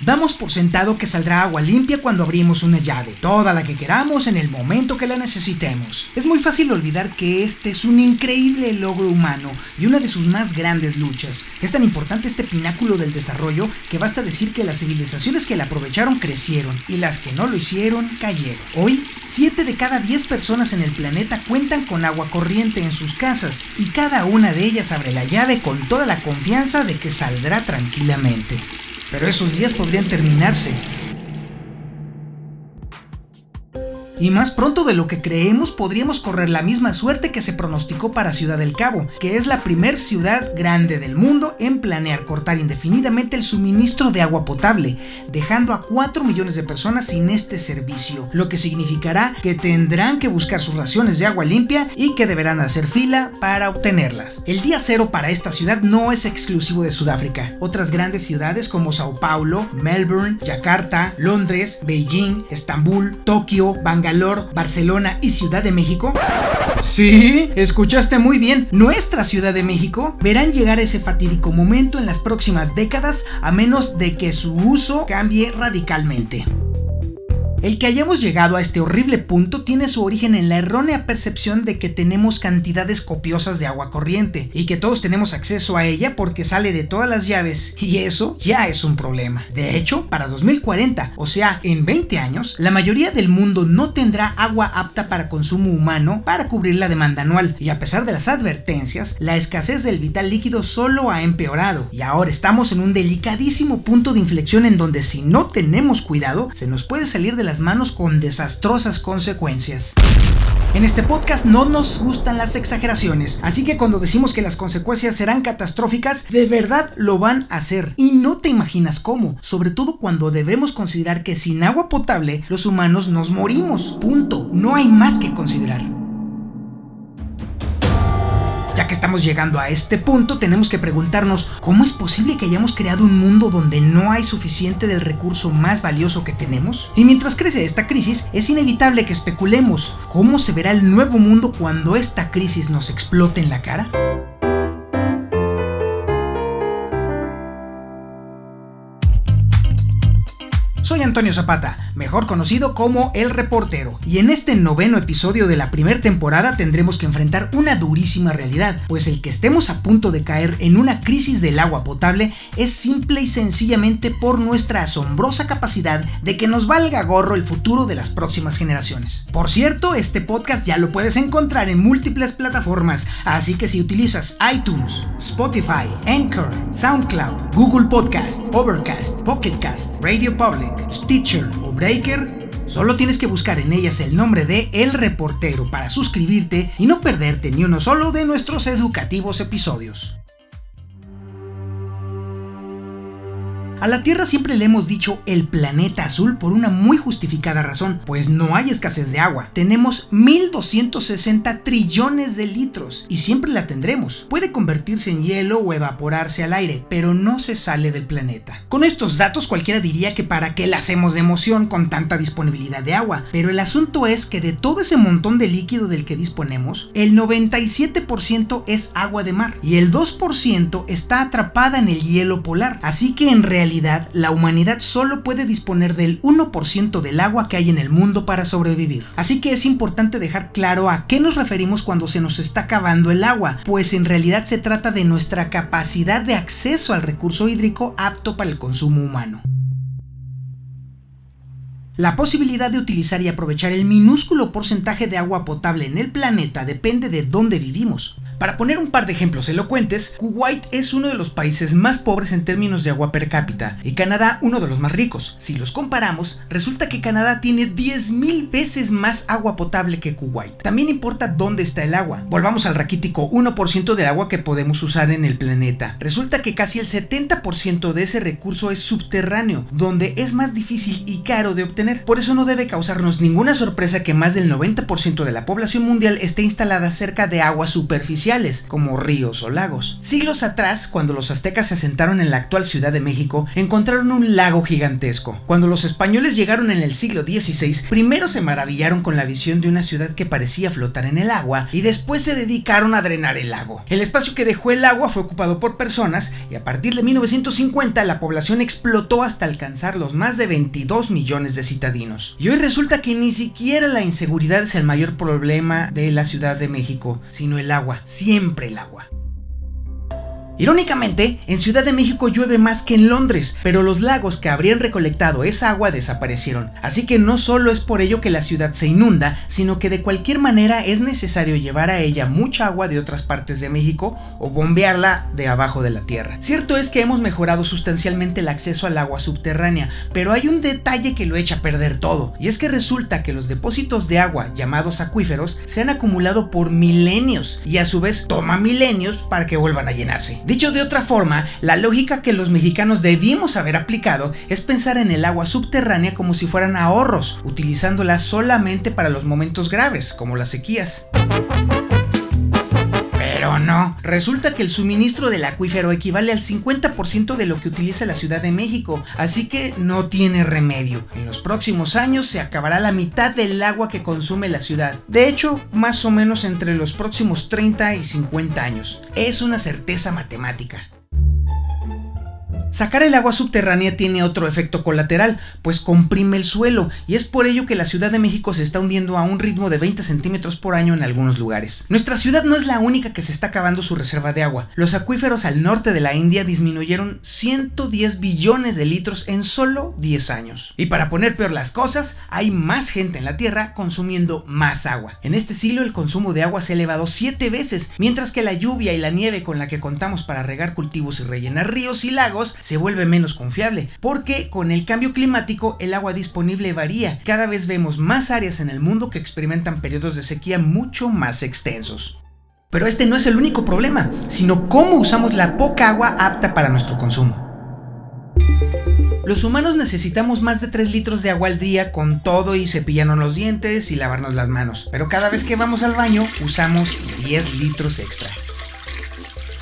Damos por sentado que saldrá agua limpia cuando abrimos una llave, toda la que queramos en el momento que la necesitemos. Es muy fácil olvidar que este es un increíble logro humano y una de sus más grandes luchas. Es tan importante este pináculo del desarrollo que basta decir que las civilizaciones que la aprovecharon crecieron y las que no lo hicieron cayeron. Hoy, 7 de cada 10 personas en el planeta cuentan con agua corriente en sus casas y cada una de ellas abre la llave con toda la confianza de que saldrá tranquilamente. Pero esos días podrían terminarse Y más pronto de lo que creemos podríamos correr la misma suerte que se pronosticó para Ciudad del Cabo, que es la primer ciudad grande del mundo en planear cortar indefinidamente el suministro de agua potable, dejando a 4 millones de personas sin este servicio, lo que significará que tendrán que buscar sus raciones de agua limpia y que deberán hacer fila para obtenerlas. El día cero para esta ciudad no es exclusivo de Sudáfrica. Otras grandes ciudades como Sao Paulo, Melbourne, Yakarta, Londres, Beijing, Estambul, Tokio, Barcelona y Ciudad de México? Sí, escuchaste muy bien. Nuestra Ciudad de México verán llegar ese fatídico momento en las próximas décadas a menos de que su uso cambie radicalmente. El que hayamos llegado a este horrible punto tiene su origen en la errónea percepción de que tenemos cantidades copiosas de agua corriente y que todos tenemos acceso a ella porque sale de todas las llaves y eso ya es un problema. De hecho, para 2040, o sea, en 20 años, la mayoría del mundo no tendrá agua apta para consumo humano para cubrir la demanda anual y a pesar de las advertencias, la escasez del vital líquido solo ha empeorado y ahora estamos en un delicadísimo punto de inflexión en donde si no tenemos cuidado, se nos puede salir de las manos con desastrosas consecuencias. En este podcast no nos gustan las exageraciones, así que cuando decimos que las consecuencias serán catastróficas, de verdad lo van a hacer. Y no te imaginas cómo, sobre todo cuando debemos considerar que sin agua potable los humanos nos morimos. Punto. No hay más que considerar. Ya que estamos llegando a este punto, tenemos que preguntarnos cómo es posible que hayamos creado un mundo donde no hay suficiente del recurso más valioso que tenemos. Y mientras crece esta crisis, es inevitable que especulemos cómo se verá el nuevo mundo cuando esta crisis nos explote en la cara. Soy Antonio Zapata, mejor conocido como El Reportero, y en este noveno episodio de la primera temporada tendremos que enfrentar una durísima realidad, pues el que estemos a punto de caer en una crisis del agua potable es simple y sencillamente por nuestra asombrosa capacidad de que nos valga gorro el futuro de las próximas generaciones. Por cierto, este podcast ya lo puedes encontrar en múltiples plataformas, así que si utilizas iTunes, Spotify, Anchor, SoundCloud, Google Podcast, Overcast, Pocketcast, Radio Public, Stitcher o Breaker, solo tienes que buscar en ellas el nombre de El Reportero para suscribirte y no perderte ni uno solo de nuestros educativos episodios. A la Tierra siempre le hemos dicho el planeta azul por una muy justificada razón, pues no hay escasez de agua. Tenemos 1260 trillones de litros y siempre la tendremos. Puede convertirse en hielo o evaporarse al aire, pero no se sale del planeta. Con estos datos cualquiera diría que para qué la hacemos de emoción con tanta disponibilidad de agua, pero el asunto es que de todo ese montón de líquido del que disponemos, el 97% es agua de mar y el 2% está atrapada en el hielo polar, así que en realidad la humanidad solo puede disponer del 1% del agua que hay en el mundo para sobrevivir. Así que es importante dejar claro a qué nos referimos cuando se nos está acabando el agua, pues en realidad se trata de nuestra capacidad de acceso al recurso hídrico apto para el consumo humano. La posibilidad de utilizar y aprovechar el minúsculo porcentaje de agua potable en el planeta depende de dónde vivimos. Para poner un par de ejemplos elocuentes, Kuwait es uno de los países más pobres en términos de agua per cápita y Canadá uno de los más ricos. Si los comparamos, resulta que Canadá tiene 10.000 veces más agua potable que Kuwait. También importa dónde está el agua. Volvamos al raquítico 1% del agua que podemos usar en el planeta. Resulta que casi el 70% de ese recurso es subterráneo, donde es más difícil y caro de obtener por eso no debe causarnos ninguna sorpresa que más del 90% de la población mundial esté instalada cerca de aguas superficiales como ríos o lagos. Siglos atrás, cuando los aztecas se asentaron en la actual Ciudad de México, encontraron un lago gigantesco. Cuando los españoles llegaron en el siglo XVI, primero se maravillaron con la visión de una ciudad que parecía flotar en el agua y después se dedicaron a drenar el lago. El espacio que dejó el agua fue ocupado por personas y a partir de 1950 la población explotó hasta alcanzar los más de 22 millones de citadinos. Y hoy resulta que ni siquiera la inseguridad es el mayor problema de la Ciudad de México, sino el agua, siempre el agua. Irónicamente, en Ciudad de México llueve más que en Londres, pero los lagos que habrían recolectado esa agua desaparecieron. Así que no solo es por ello que la ciudad se inunda, sino que de cualquier manera es necesario llevar a ella mucha agua de otras partes de México o bombearla de abajo de la tierra. Cierto es que hemos mejorado sustancialmente el acceso al agua subterránea, pero hay un detalle que lo echa a perder todo, y es que resulta que los depósitos de agua llamados acuíferos se han acumulado por milenios y a su vez toma milenios para que vuelvan a llenarse. Dicho de otra forma, la lógica que los mexicanos debimos haber aplicado es pensar en el agua subterránea como si fueran ahorros, utilizándola solamente para los momentos graves, como las sequías. Resulta que el suministro del acuífero equivale al 50% de lo que utiliza la Ciudad de México, así que no tiene remedio. En los próximos años se acabará la mitad del agua que consume la ciudad. De hecho, más o menos entre los próximos 30 y 50 años. Es una certeza matemática. Sacar el agua subterránea tiene otro efecto colateral, pues comprime el suelo, y es por ello que la Ciudad de México se está hundiendo a un ritmo de 20 centímetros por año en algunos lugares. Nuestra ciudad no es la única que se está acabando su reserva de agua. Los acuíferos al norte de la India disminuyeron 110 billones de litros en solo 10 años. Y para poner peor las cosas, hay más gente en la Tierra consumiendo más agua. En este siglo el consumo de agua se ha elevado 7 veces, mientras que la lluvia y la nieve con la que contamos para regar cultivos y rellenar ríos y lagos se vuelve menos confiable, porque con el cambio climático el agua disponible varía. Cada vez vemos más áreas en el mundo que experimentan periodos de sequía mucho más extensos. Pero este no es el único problema, sino cómo usamos la poca agua apta para nuestro consumo. Los humanos necesitamos más de 3 litros de agua al día con todo y cepillarnos los dientes y lavarnos las manos, pero cada vez que vamos al baño usamos 10 litros extra.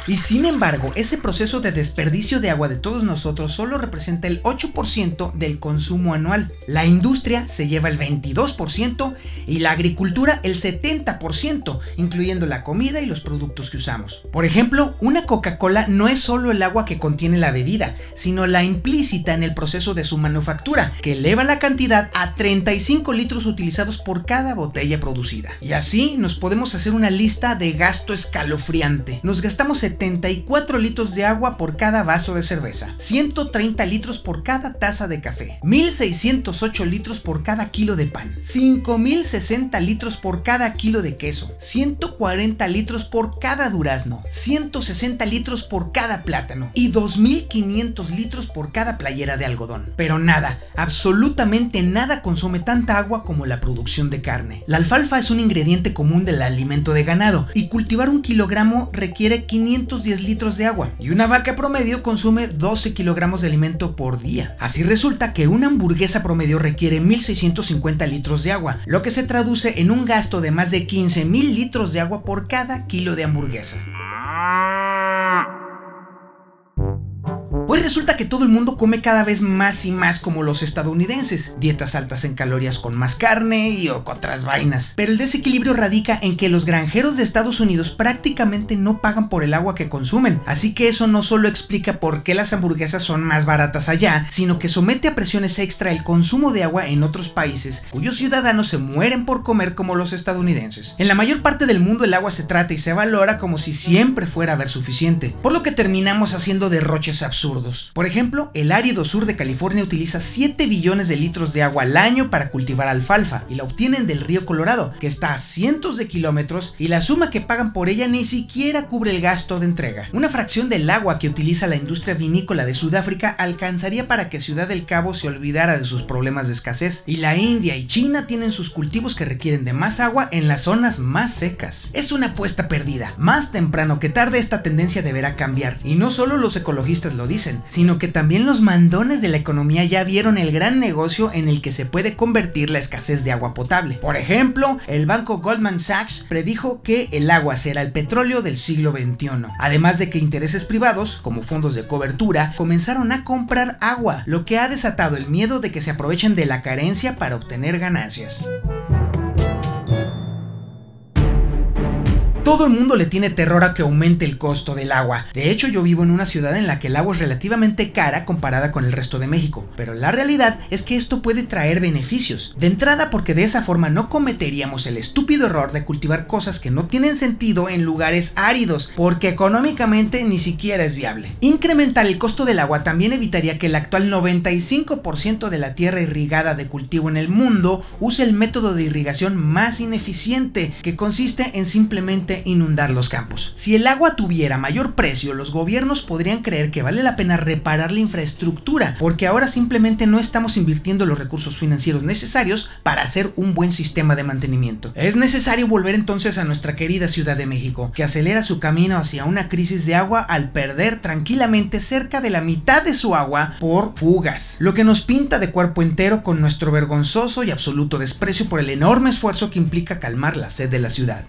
Y sin embargo, ese proceso de desperdicio de agua de todos nosotros solo representa el 8% del consumo anual. La industria se lleva el 22% y la agricultura el 70%, incluyendo la comida y los productos que usamos. Por ejemplo, una Coca-Cola no es solo el agua que contiene la bebida, sino la implícita en el proceso de su manufactura, que eleva la cantidad a 35 litros utilizados por cada botella producida. Y así nos podemos hacer una lista de gasto escalofriante. Nos gastamos 74 litros de agua por cada vaso de cerveza, 130 litros por cada taza de café, 1608 litros por cada kilo de pan, 5060 litros por cada kilo de queso, 140 litros por cada durazno, 160 litros por cada plátano y 2500 litros por cada playera de algodón. Pero nada, absolutamente nada consume tanta agua como la producción de carne. La alfalfa es un ingrediente común del alimento de ganado y cultivar un kilogramo requiere 500 510 litros de agua y una vaca promedio consume 12 kilogramos de alimento por día. Así resulta que una hamburguesa promedio requiere 1650 litros de agua, lo que se traduce en un gasto de más de 15 mil litros de agua por cada kilo de hamburguesa. Pues resulta que todo el mundo come cada vez más y más como los estadounidenses, dietas altas en calorías con más carne y otras vainas. Pero el desequilibrio radica en que los granjeros de Estados Unidos prácticamente no pagan por el agua que consumen, así que eso no solo explica por qué las hamburguesas son más baratas allá, sino que somete a presiones extra el consumo de agua en otros países cuyos ciudadanos se mueren por comer como los estadounidenses. En la mayor parte del mundo el agua se trata y se valora como si siempre fuera a haber suficiente, por lo que terminamos haciendo derroches absurdos por ejemplo, el árido sur de California utiliza 7 billones de litros de agua al año para cultivar alfalfa y la obtienen del río Colorado, que está a cientos de kilómetros y la suma que pagan por ella ni siquiera cubre el gasto de entrega. Una fracción del agua que utiliza la industria vinícola de Sudáfrica alcanzaría para que Ciudad del Cabo se olvidara de sus problemas de escasez y la India y China tienen sus cultivos que requieren de más agua en las zonas más secas. Es una apuesta perdida. Más temprano que tarde esta tendencia deberá cambiar y no solo los ecologistas lo dicen, sino que también los mandones de la economía ya vieron el gran negocio en el que se puede convertir la escasez de agua potable. Por ejemplo, el banco Goldman Sachs predijo que el agua será el petróleo del siglo XXI, además de que intereses privados, como fondos de cobertura, comenzaron a comprar agua, lo que ha desatado el miedo de que se aprovechen de la carencia para obtener ganancias. Todo el mundo le tiene terror a que aumente el costo del agua. De hecho, yo vivo en una ciudad en la que el agua es relativamente cara comparada con el resto de México. Pero la realidad es que esto puede traer beneficios. De entrada porque de esa forma no cometeríamos el estúpido error de cultivar cosas que no tienen sentido en lugares áridos, porque económicamente ni siquiera es viable. Incrementar el costo del agua también evitaría que el actual 95% de la tierra irrigada de cultivo en el mundo use el método de irrigación más ineficiente, que consiste en simplemente inundar los campos. Si el agua tuviera mayor precio, los gobiernos podrían creer que vale la pena reparar la infraestructura, porque ahora simplemente no estamos invirtiendo los recursos financieros necesarios para hacer un buen sistema de mantenimiento. Es necesario volver entonces a nuestra querida Ciudad de México, que acelera su camino hacia una crisis de agua al perder tranquilamente cerca de la mitad de su agua por fugas, lo que nos pinta de cuerpo entero con nuestro vergonzoso y absoluto desprecio por el enorme esfuerzo que implica calmar la sed de la ciudad.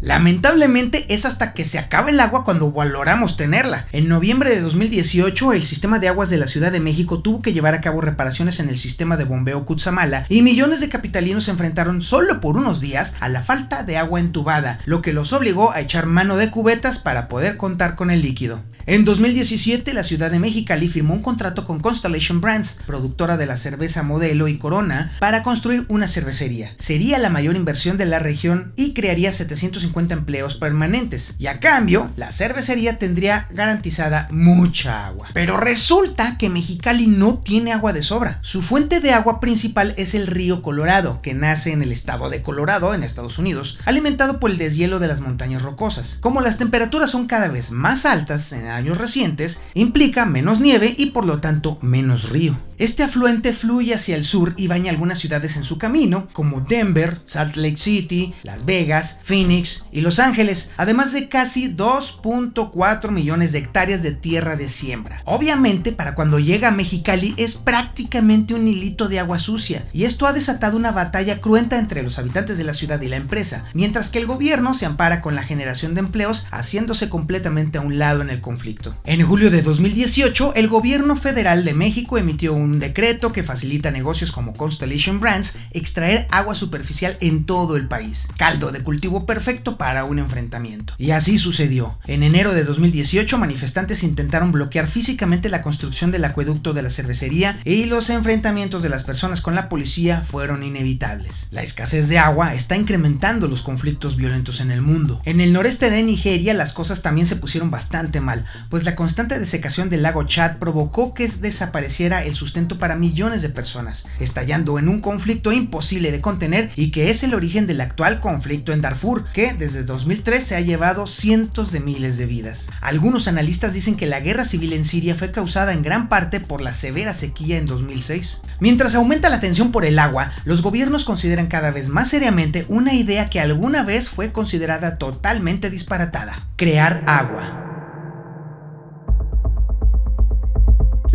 Lamentablemente es hasta que se acabe el agua cuando valoramos tenerla. En noviembre de 2018 el sistema de aguas de la Ciudad de México tuvo que llevar a cabo reparaciones en el sistema de bombeo Cutzamala y millones de capitalinos se enfrentaron solo por unos días a la falta de agua entubada, lo que los obligó a echar mano de cubetas para poder contar con el líquido. En 2017, la ciudad de Mexicali firmó un contrato con Constellation Brands, productora de la cerveza Modelo y Corona, para construir una cervecería. Sería la mayor inversión de la región y crearía 750 empleos permanentes. Y a cambio, la cervecería tendría garantizada mucha agua. Pero resulta que Mexicali no tiene agua de sobra. Su fuente de agua principal es el río Colorado, que nace en el estado de Colorado, en Estados Unidos, alimentado por el deshielo de las montañas rocosas. Como las temperaturas son cada vez más altas en años recientes, implica menos nieve y por lo tanto menos río. Este afluente fluye hacia el sur y baña algunas ciudades en su camino, como Denver, Salt Lake City, Las Vegas, Phoenix y Los Ángeles, además de casi 2.4 millones de hectáreas de tierra de siembra. Obviamente, para cuando llega a Mexicali es prácticamente un hilito de agua sucia, y esto ha desatado una batalla cruenta entre los habitantes de la ciudad y la empresa, mientras que el gobierno se ampara con la generación de empleos, haciéndose completamente a un lado en el conflicto. En julio de 2018, el gobierno federal de México emitió un decreto que facilita negocios como Constellation Brands extraer agua superficial en todo el país. Caldo de cultivo perfecto para un enfrentamiento. Y así sucedió. En enero de 2018 manifestantes intentaron bloquear físicamente la construcción del acueducto de la cervecería y los enfrentamientos de las personas con la policía fueron inevitables. La escasez de agua está incrementando los conflictos violentos en el mundo. En el noreste de Nigeria las cosas también se pusieron bastante mal, pues la constante desecación del lago Chad provocó que desapareciera el sustento para millones de personas, estallando en un conflicto imposible de contener y que es el origen del actual conflicto en Darfur, que desde 2003 se ha llevado cientos de miles de vidas. Algunos analistas dicen que la guerra civil en Siria fue causada en gran parte por la severa sequía en 2006. Mientras aumenta la tensión por el agua, los gobiernos consideran cada vez más seriamente una idea que alguna vez fue considerada totalmente disparatada, crear agua.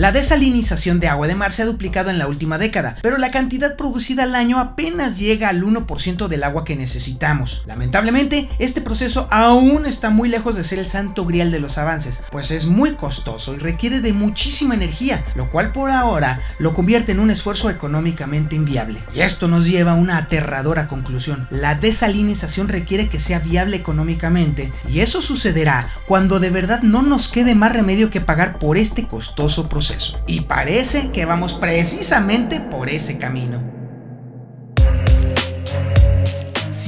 La desalinización de agua de mar se ha duplicado en la última década, pero la cantidad producida al año apenas llega al 1% del agua que necesitamos. Lamentablemente, este proceso aún está muy lejos de ser el santo grial de los avances, pues es muy costoso y requiere de muchísima energía, lo cual por ahora lo convierte en un esfuerzo económicamente inviable. Y esto nos lleva a una aterradora conclusión. La desalinización requiere que sea viable económicamente, y eso sucederá cuando de verdad no nos quede más remedio que pagar por este costoso proceso. Y parece que vamos precisamente por ese camino.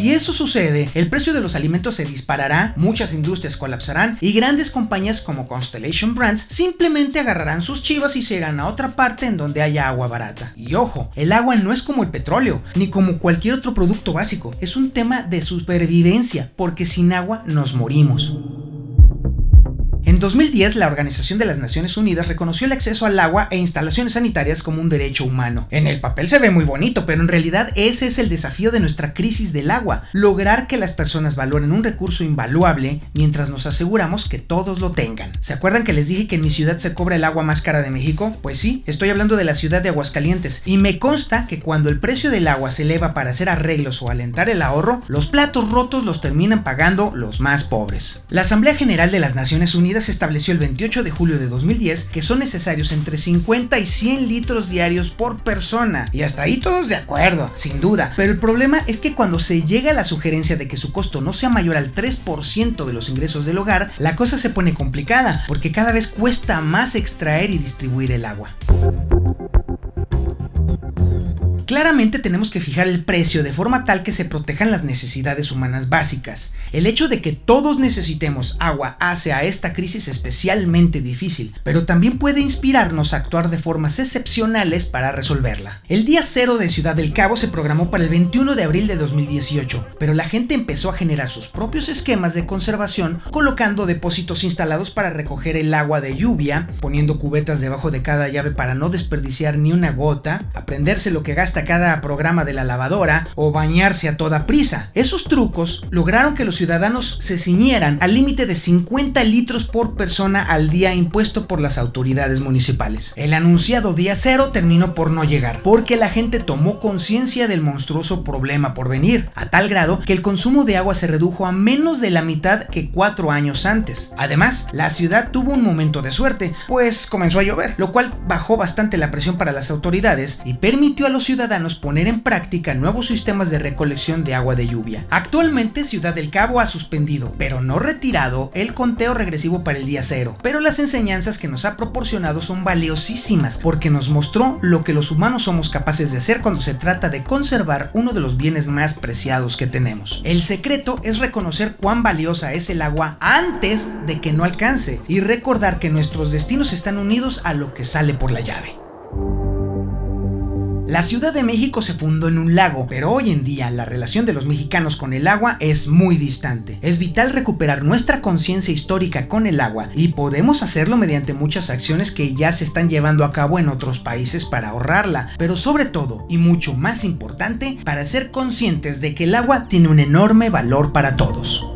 Si eso sucede, el precio de los alimentos se disparará, muchas industrias colapsarán y grandes compañías como Constellation Brands simplemente agarrarán sus chivas y se irán a otra parte en donde haya agua barata. Y ojo, el agua no es como el petróleo, ni como cualquier otro producto básico, es un tema de supervivencia, porque sin agua nos morimos. En 2010, la Organización de las Naciones Unidas reconoció el acceso al agua e instalaciones sanitarias como un derecho humano. En el papel se ve muy bonito, pero en realidad ese es el desafío de nuestra crisis del agua, lograr que las personas valoren un recurso invaluable mientras nos aseguramos que todos lo tengan. ¿Se acuerdan que les dije que en mi ciudad se cobra el agua más cara de México? Pues sí, estoy hablando de la ciudad de Aguascalientes, y me consta que cuando el precio del agua se eleva para hacer arreglos o alentar el ahorro, los platos rotos los terminan pagando los más pobres. La Asamblea General de las Naciones Unidas estableció el 28 de julio de 2010 que son necesarios entre 50 y 100 litros diarios por persona. Y hasta ahí todos de acuerdo, sin duda. Pero el problema es que cuando se llega a la sugerencia de que su costo no sea mayor al 3% de los ingresos del hogar, la cosa se pone complicada, porque cada vez cuesta más extraer y distribuir el agua. Claramente tenemos que fijar el precio de forma tal que se protejan las necesidades humanas básicas. El hecho de que todos necesitemos agua hace a esta crisis especialmente difícil, pero también puede inspirarnos a actuar de formas excepcionales para resolverla. El día cero de Ciudad del Cabo se programó para el 21 de abril de 2018, pero la gente empezó a generar sus propios esquemas de conservación colocando depósitos instalados para recoger el agua de lluvia, poniendo cubetas debajo de cada llave para no desperdiciar ni una gota, aprenderse lo que gasta cada programa de la lavadora o bañarse a toda prisa. Esos trucos lograron que los ciudadanos se ciñeran al límite de 50 litros por persona al día impuesto por las autoridades municipales. El anunciado día cero terminó por no llegar, porque la gente tomó conciencia del monstruoso problema por venir, a tal grado que el consumo de agua se redujo a menos de la mitad que cuatro años antes. Además, la ciudad tuvo un momento de suerte, pues comenzó a llover, lo cual bajó bastante la presión para las autoridades y permitió a los ciudadanos poner en práctica nuevos sistemas de recolección de agua de lluvia. Actualmente Ciudad del Cabo ha suspendido, pero no retirado, el conteo regresivo para el día cero. Pero las enseñanzas que nos ha proporcionado son valiosísimas porque nos mostró lo que los humanos somos capaces de hacer cuando se trata de conservar uno de los bienes más preciados que tenemos. El secreto es reconocer cuán valiosa es el agua antes de que no alcance y recordar que nuestros destinos están unidos a lo que sale por la llave. La Ciudad de México se fundó en un lago, pero hoy en día la relación de los mexicanos con el agua es muy distante. Es vital recuperar nuestra conciencia histórica con el agua y podemos hacerlo mediante muchas acciones que ya se están llevando a cabo en otros países para ahorrarla, pero sobre todo, y mucho más importante, para ser conscientes de que el agua tiene un enorme valor para todos.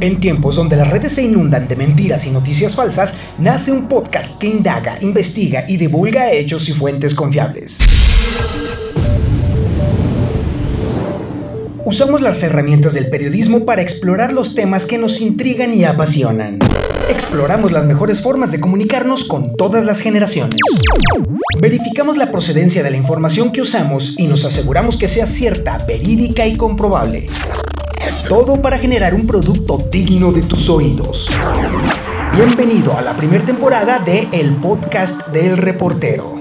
En tiempos donde las redes se inundan de mentiras y noticias falsas, nace un podcast que indaga, investiga y divulga hechos y fuentes confiables. Usamos las herramientas del periodismo para explorar los temas que nos intrigan y apasionan. Exploramos las mejores formas de comunicarnos con todas las generaciones. Verificamos la procedencia de la información que usamos y nos aseguramos que sea cierta, verídica y comprobable. Todo para generar un producto digno de tus oídos. Bienvenido a la primera temporada de El Podcast del Reportero.